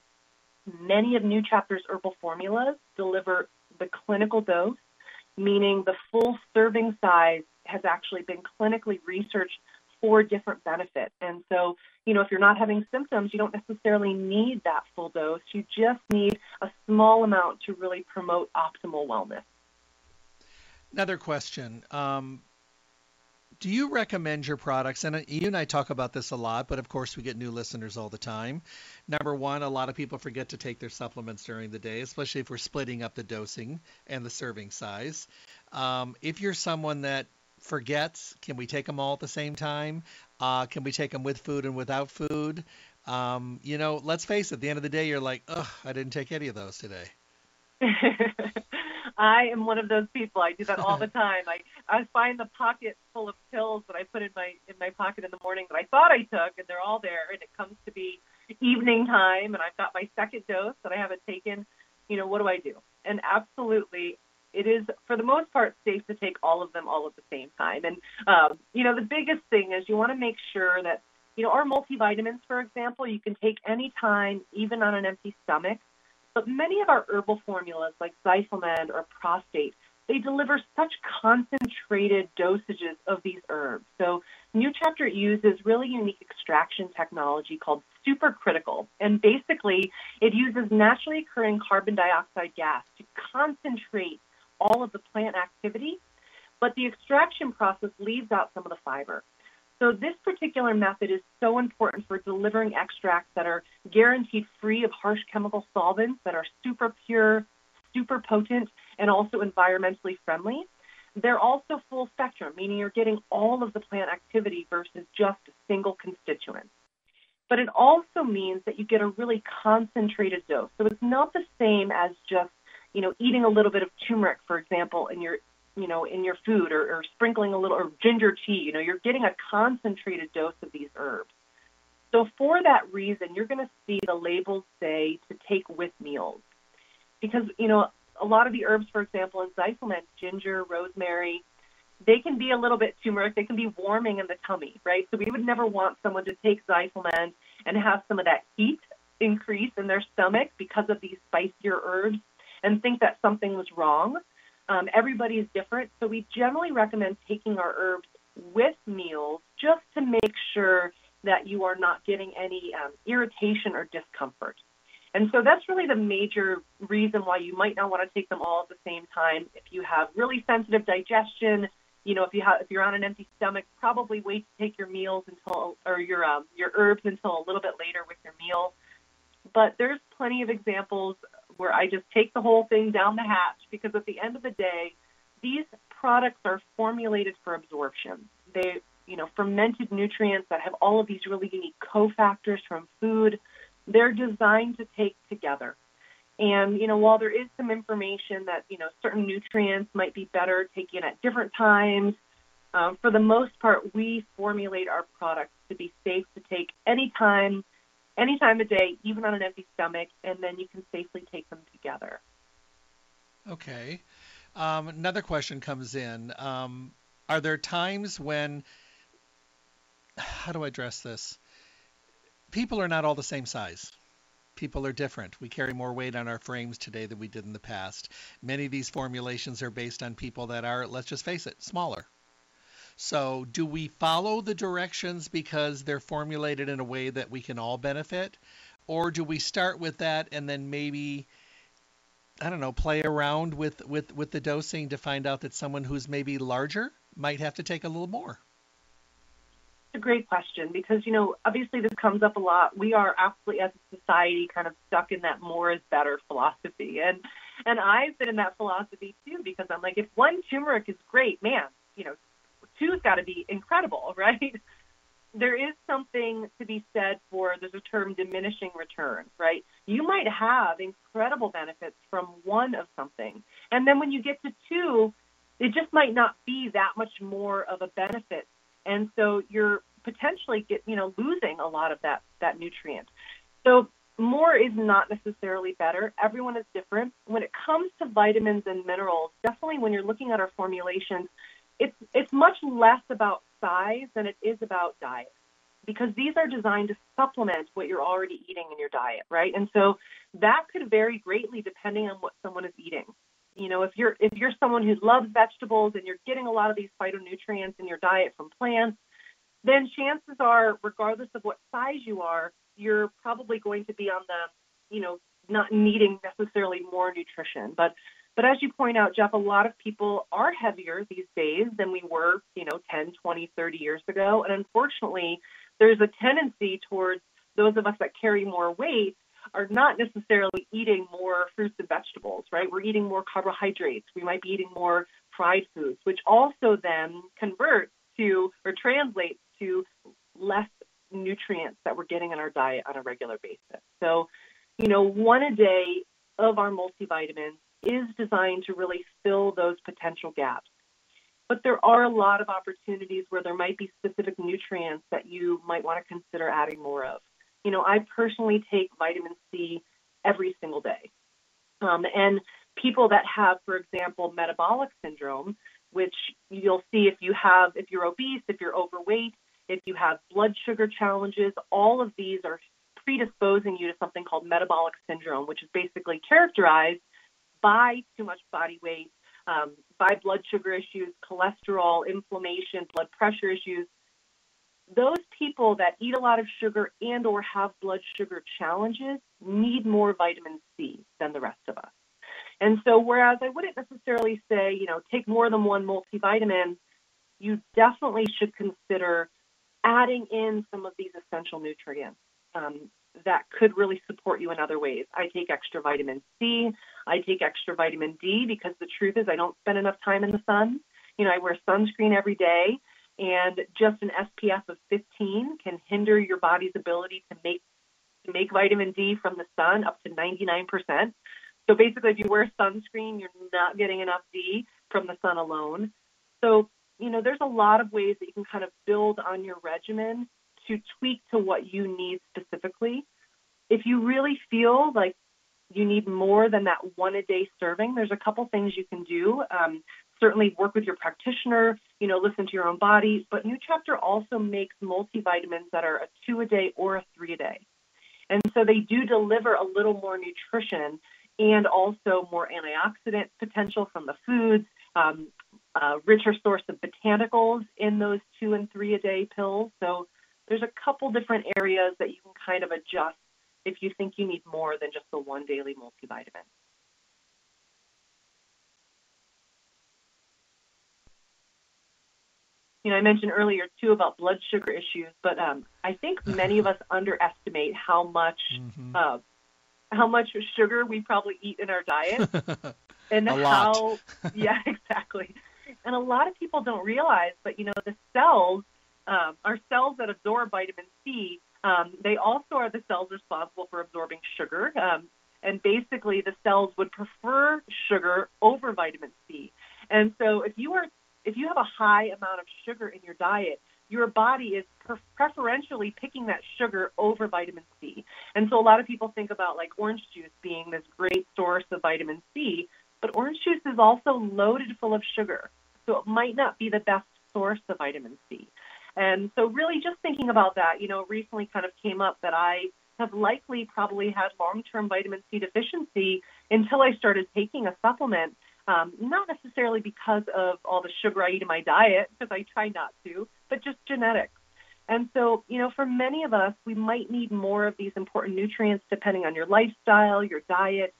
Many of New Chapter's herbal formulas deliver the clinical dose, meaning the full serving size has actually been clinically researched for different benefits. And so, you know, if you're not having symptoms, you don't necessarily need that full dose. You just need a small amount to really promote optimal wellness.
Another question. Um, do you recommend your products? And uh, you and I talk about this a lot, but of course we get new listeners all the time. Number one, a lot of people forget to take their supplements during the day, especially if we're splitting up the dosing and the serving size. Um, if you're someone that forgets, can we take them all at the same time? Uh, can we take them with food and without food? Um, you know, let's face it, at the end of the day, you're like, ugh, I didn't take any of those today.
I am one of those people. I do that all the time. I I find the pocket full of pills that I put in my in my pocket in the morning that I thought I took, and they're all there. And it comes to be evening time, and I've got my second dose that I haven't taken. You know, what do I do? And absolutely, it is for the most part safe to take all of them all at the same time. And um, you know, the biggest thing is you want to make sure that you know our multivitamins, for example, you can take any time, even on an empty stomach. But many of our herbal formulas, like Zyflamend or Prostate, they deliver such concentrated dosages of these herbs. So New Chapter uses really unique extraction technology called supercritical. And basically, it uses naturally occurring carbon dioxide gas to concentrate all of the plant activity, but the extraction process leaves out some of the fiber. So this particular method is so important for delivering extracts that are guaranteed free of harsh chemical solvents, that are super pure, super potent, and also environmentally friendly. They're also full spectrum, meaning you're getting all of the plant activity versus just a single constituent. But it also means that you get a really concentrated dose. So it's not the same as just, you know, eating a little bit of turmeric, for example, in your you know, in your food or, or sprinkling a little or ginger tea. You know, you're getting a concentrated dose of these herbs. So for that reason, you're going to see the labels say to take with meals. Because, you know, a lot of the herbs, for example, in Zyflamend, ginger, rosemary, they can be a little bit turmeric. They can be warming in the tummy, right? So we would never want someone to take Zyflamend and have some of that heat increase in their stomach because of these spicier herbs and think that something was wrong. Um, everybody is different, so we generally recommend taking our herbs with meals just to make sure that you are not getting any um, irritation or discomfort. And so that's really the major reason why you might not want to take them all at the same time. If you have really sensitive digestion, you know, if you have if you're on an empty stomach, probably wait to take your meals until or your um, your herbs until a little bit later with your meal. But there's plenty of examples where I just take the whole thing down the hatch because at the end of the day, these products are formulated for absorption. They, you know, fermented nutrients that have all of these really unique cofactors from food. They're designed to take together. And, you know, while there is some information that, you know, certain nutrients might be better taken at different times, um, for the most part, we formulate our products to be safe to take anytime any time of day, even on an empty stomach, and then you can safely take them together.
Okay. Um, another question comes in. Um, are there times when, how do I address this? People are not all the same size. People are different. We carry more weight on our frames today than we did in the past. Many of these formulations are based on people that are, let's just face it, smaller. So, do we follow the directions because they're formulated in a way that we can all benefit? Or do we start with that and then maybe I don't know, play around with, with, with the dosing to find out that someone who's maybe larger might have to take a little more?
A great question because you know obviously this comes up a lot we are absolutely as a society kind of stuck in that more is better philosophy and and i've been in that philosophy too because i'm like if one turmeric is great man you know two's got to be incredible right there is something to be said for there's a term diminishing returns, right? You might have incredible benefits from one of something. And then when you get to two, it just might not be that much more of a benefit. And so you're potentially get, you know, losing a lot of that that nutrient. So more is not necessarily better. Everyone is different. When it comes to vitamins and minerals, definitely when you're looking at our formulations, it's it's much less about size than it is about diet because these are designed to supplement what you're already eating in your diet, right? And so that could vary greatly depending on what someone is eating. You know, if you're if you're someone who loves vegetables and you're getting a lot of these phytonutrients in your diet from plants, then chances are, regardless of what size you are, you're probably going to be on the, you know, not needing necessarily more nutrition. But but as you point out, Jeff, a lot of people are heavier these days than we were, you know, 10, 20, 30 years ago. And unfortunately, there's a tendency towards those of us that carry more weight are not necessarily eating more fruits and vegetables, right? We're eating more carbohydrates. We might be eating more fried foods, which also then converts to or translates to less nutrients that we're getting in our diet on a regular basis. So, you know, one a day of our multivitamins is designed to really fill those potential gaps. But there are a lot of opportunities where there might be specific nutrients that you might want to consider adding more of. You know, I personally take vitamin C every single day. Um, and people that have, for example, metabolic syndrome, which you'll see if you have, if you're obese, if you're overweight, if you have blood sugar challenges, all of these are predisposing you to something called metabolic syndrome, which is basically characterized by too much body weight, um, by blood sugar issues, cholesterol, inflammation, blood pressure issues. Those people that eat a lot of sugar and or have blood sugar challenges need more vitamin C than the rest of us. And so whereas I wouldn't necessarily say, you know, take more than one multivitamin, you definitely should consider adding in some of these essential nutrients. Um, that could really support you in other ways. I take extra vitamin C. I take extra vitamin D because the truth is I don't spend enough time in the sun. You know, I wear sunscreen every day, and just an SPF of 15 can hinder your body's ability to make to make vitamin D from the sun up to 99%. So basically, if you wear sunscreen, you're not getting enough D from the sun alone. So, you know, there's a lot of ways that you can kind of build on your regimen to tweak to what you need specifically. If you really feel like you need more than that one a day serving, there's a couple things you can do. Um, certainly work with your practitioner, you know, listen to your own body. But New Chapter also makes multivitamins that are a two a day or a three a day. And so they do deliver a little more nutrition and also more antioxidant potential from the foods, um, a richer source of botanicals in those two and three a day pills. So there's a couple different areas that you can kind of adjust if you think you need more than just the one daily multivitamin. You know, I mentioned earlier too about blood sugar issues, but um, I think many of us underestimate how much mm-hmm. uh, how much sugar we probably eat in our diet,
and
how yeah, exactly. And a lot of people don't realize, but you know, the cells um, are cells that absorb vitamin C. Um, they also are the cells responsible for absorbing sugar. Um, and basically, the cells would prefer sugar over vitamin C. And so, if you are if you have a high amount of sugar in your diet, your body is preferentially picking that sugar over vitamin C. And so, a lot of people think about like orange juice being this great source of vitamin C, but orange juice is also loaded full of sugar. So, it might not be the best source of vitamin C. And so, really, just thinking about that, you know, recently kind of came up that I have likely probably had long term vitamin C deficiency until I started taking a supplement. Um, not necessarily because of all the sugar I eat in my diet, because I try not to, but just genetics. And so, you know, for many of us, we might need more of these important nutrients depending on your lifestyle, your diet,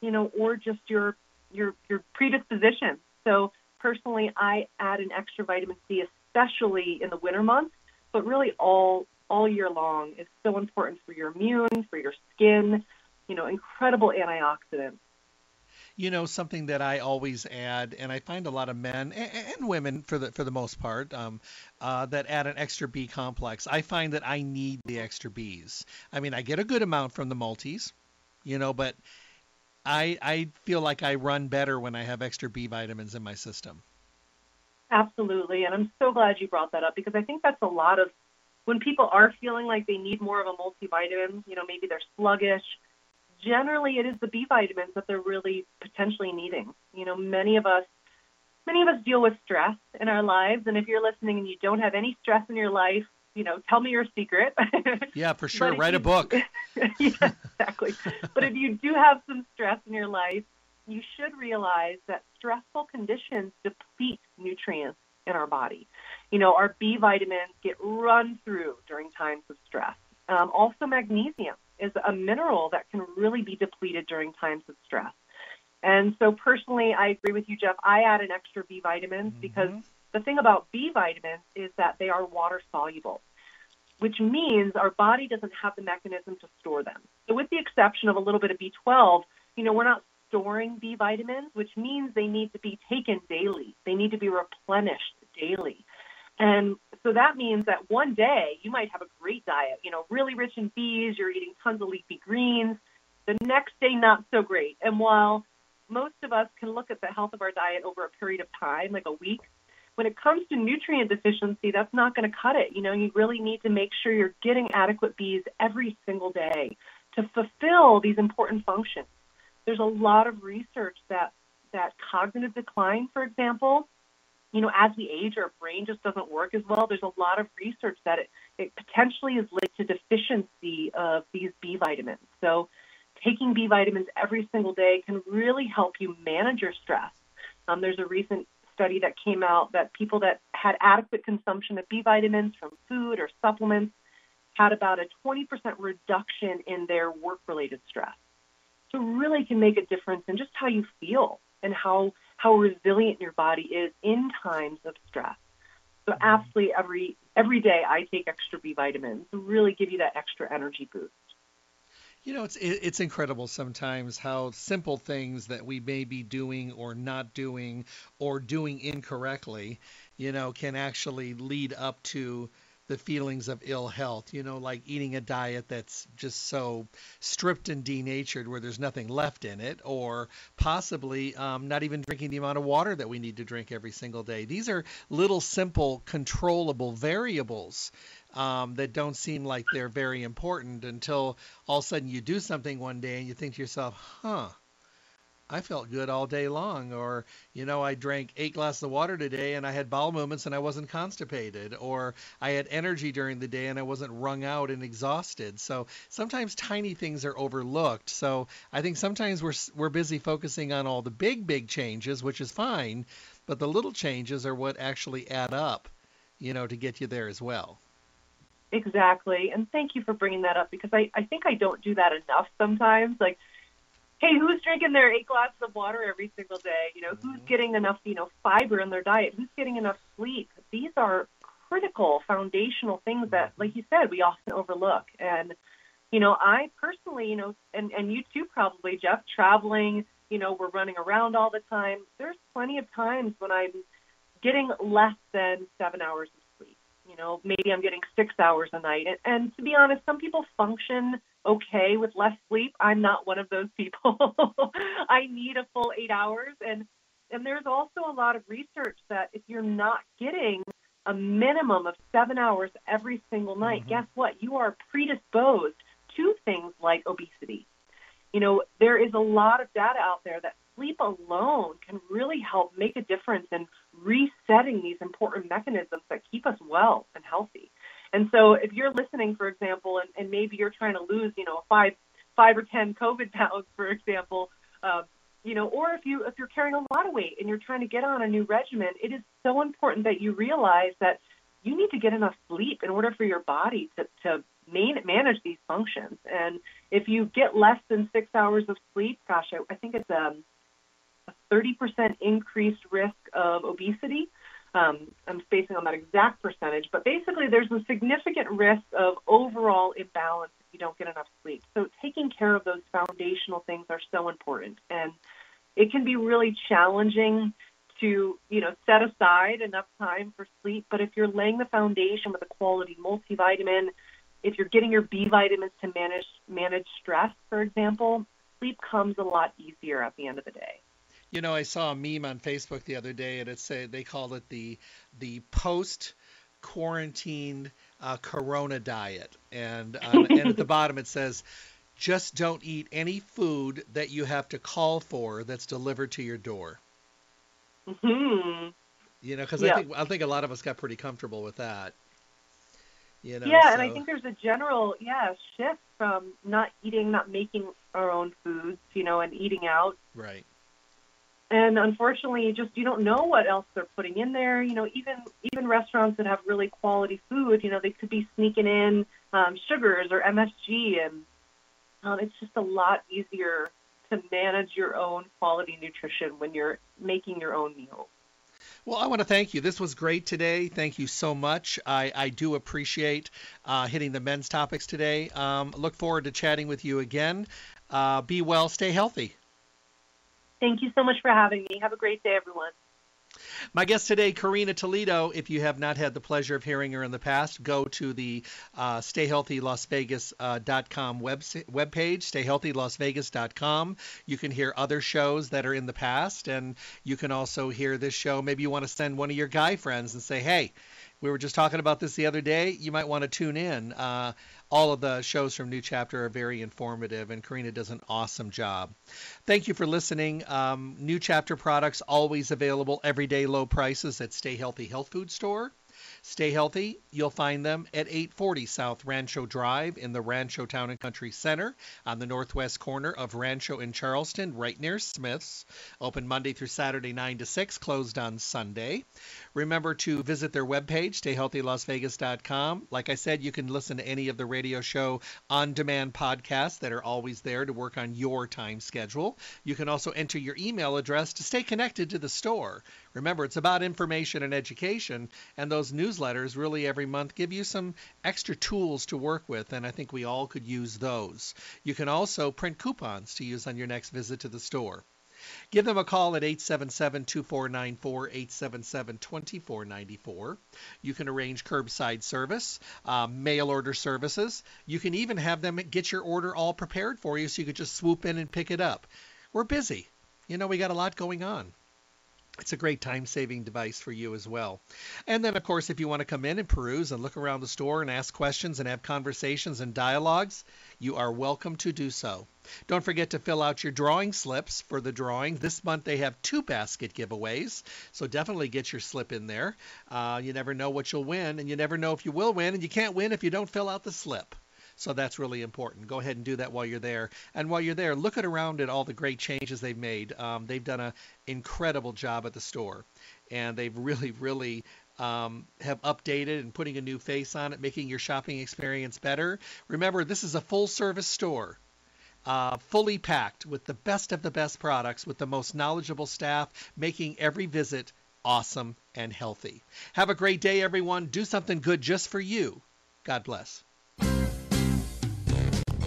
you know, or just your your your predisposition. So personally, I add an extra vitamin C, especially in the winter months, but really all all year long is so important for your immune, for your skin, you know, incredible antioxidants.
You know, something that I always add, and I find a lot of men and, and women for the for the most part um, uh, that add an extra B complex. I find that I need the extra Bs. I mean, I get a good amount from the multis, you know, but I I feel like I run better when I have extra B vitamins in my system.
Absolutely, and I'm so glad you brought that up because I think that's a lot of when people are feeling like they need more of a multivitamin. You know, maybe they're sluggish. Generally, it is the B vitamins that they're really potentially needing. You know, many of us many of us deal with stress in our lives, and if you're listening and you don't have any stress in your life, you know, tell me your secret.
yeah, for sure. Write you, a book.
yeah, exactly. but if you do have some stress in your life, you should realize that stressful conditions deplete nutrients in our body. You know, our B vitamins get run through during times of stress. Um, also, magnesium is a mineral that can really be depleted during times of stress. And so, personally, I agree with you, Jeff. I add an extra B vitamins mm-hmm. because the thing about B vitamins is that they are water soluble, which means our body doesn't have the mechanism to store them. So, with the exception of a little bit of B12, you know, we're not storing B vitamins, which means they need to be taken daily. They need to be replenished daily. And so that means that one day you might have a great diet, you know, really rich in Bs, you're eating tons of leafy greens. The next day, not so great. And while most of us can look at the health of our diet over a period of time, like a week, when it comes to nutrient deficiency, that's not going to cut it. You know, you really need to make sure you're getting adequate Bs every single day to fulfill these important functions. There's a lot of research that that cognitive decline, for example, you know, as we age, our brain just doesn't work as well. There's a lot of research that it, it potentially is linked to deficiency of these B vitamins. So, taking B vitamins every single day can really help you manage your stress. Um, there's a recent study that came out that people that had adequate consumption of B vitamins from food or supplements had about a 20% reduction in their work related stress. So, really can make a difference in just how you feel and how, how resilient your body is in times of stress. So, mm-hmm. absolutely every, every day I take extra B vitamins to really give you that extra energy boost.
You know, it's it's incredible sometimes how simple things that we may be doing or not doing or doing incorrectly, you know, can actually lead up to the feelings of ill health, you know, like eating a diet that's just so stripped and denatured where there's nothing left in it, or possibly um, not even drinking the amount of water that we need to drink every single day. These are little simple controllable variables um, that don't seem like they're very important until all of a sudden you do something one day and you think to yourself, huh, I felt good all day long. Or, you know, I drank eight glasses of water today and I had bowel movements and I wasn't constipated. Or I had energy during the day and I wasn't wrung out and exhausted. So sometimes tiny things are overlooked. So I think sometimes we're, we're busy focusing on all the big, big changes, which is fine. But the little changes are what actually add up, you know, to get you there as well.
Exactly. And thank you for bringing that up because I, I think I don't do that enough sometimes. Like, hey, who's drinking their eight glasses of water every single day? You know, mm-hmm. who's getting enough, you know, fiber in their diet? Who's getting enough sleep? These are critical, foundational things that, like you said, we often overlook. And, you know, I personally, you know, and, and you too probably, Jeff, traveling, you know, we're running around all the time. There's plenty of times when I'm getting less than seven hours of sleep. you know, maybe I'm getting six hours a night. And, and to be honest, some people function okay with less sleep. I'm not one of those people. I need a full eight hours. And, and there's also a lot of research that if you're not getting a minimum of seven hours every single night, mm-hmm. guess what? You are predisposed to things like obesity. you know, there is a lot of data out there that sleep alone can really help make a difference in resetting these important mechanisms that keep us well and healthy. And so if you're listening, for example, and, and maybe you're trying to lose, you know, five, five or 10 COVID pounds, for example, uh, you know, or if you if you're carrying a lot of weight and you're trying to get on a new regimen, it is so important that you realize that you need to get enough sleep in order for your body to, to main, manage these functions. And if you get less than six hours of sleep, gosh, I, I think it's um, a 30% increased risk of obesity. Um, I'm spacing on that exact percentage, but basically there's a significant risk of overall imbalance if you don't get enough sleep. So taking care of those foundational things are so important. And it can be really challenging to, you know, set aside enough time for sleep. But if you're laying the foundation with a quality multivitamin, if you're getting your B vitamins to manage manage stress, for example, sleep comes a lot easier at the end of the day.
You know, I saw a meme on Facebook the other day, and it said they called it the the post quarantine uh, Corona diet, and um, and at the bottom it says, just don't eat any food that you have to call for that's delivered to your door.
hmm
You know, because I think I think a lot of us got pretty comfortable with that. You know,
yeah,
so.
and I think there's a general yeah shift from not eating, not making our own foods, you know, and eating out.
Right.
And unfortunately, just you don't know what else they're putting in there. You know, even even restaurants that have really quality food, you know, they could be sneaking in um, sugars or MSG, and um, it's just a lot easier to manage your own quality nutrition when you're making your own meals.
Well, I want to thank you. This was great today. Thank you so much. I, I do appreciate uh, hitting the men's topics today. Um, look forward to chatting with you again. Uh, be well, stay healthy.
Thank you so much for having me. Have a great day, everyone.
My guest today, Karina Toledo. If you have not had the pleasure of hearing her in the past, go to the uh, StayHealthyLasVegas.com uh, web webpage, StayHealthyLasVegas.com. You can hear other shows that are in the past, and you can also hear this show. Maybe you want to send one of your guy friends and say, "Hey, we were just talking about this the other day. You might want to tune in." Uh, all of the shows from New Chapter are very informative, and Karina does an awesome job. Thank you for listening. Um, New Chapter products always available, everyday low prices at Stay Healthy Health Food Store. Stay healthy. You'll find them at 840 South Rancho Drive in the Rancho Town and Country Center on the northwest corner of Rancho and Charleston, right near Smith's. Open Monday through Saturday, 9 to 6, closed on Sunday. Remember to visit their webpage, stayhealthylasvegas.com. Like I said, you can listen to any of the radio show on demand podcasts that are always there to work on your time schedule. You can also enter your email address to stay connected to the store. Remember, it's about information and education, and those newsletters really every month give you some extra tools to work with, and I think we all could use those. You can also print coupons to use on your next visit to the store. Give them a call at 877 2494 877 2494. You can arrange curbside service, uh, mail order services. You can even have them get your order all prepared for you so you could just swoop in and pick it up. We're busy. You know, we got a lot going on it's a great time saving device for you as well. And then, of course, if you want to come in and peruse and look around the store and ask questions and have conversations and dialogues, you are welcome to do so. Don't forget to fill out your drawing slips for the drawing. This month they have two basket giveaways, so definitely get your slip in there. Uh, you never know what you'll win, and you never know if you will win, and you can't win if you don't fill out the slip. So that's really important. Go ahead and do that while you're there. And while you're there, look around at all the great changes they've made. Um, they've done an incredible job at the store, and they've really, really um, have updated and putting a new face on it, making your shopping experience better. Remember, this is a full service store. Uh, fully packed with the best of the best products with the most knowledgeable staff, making every visit awesome and healthy. Have a great day, everyone. Do something good just for you. God bless.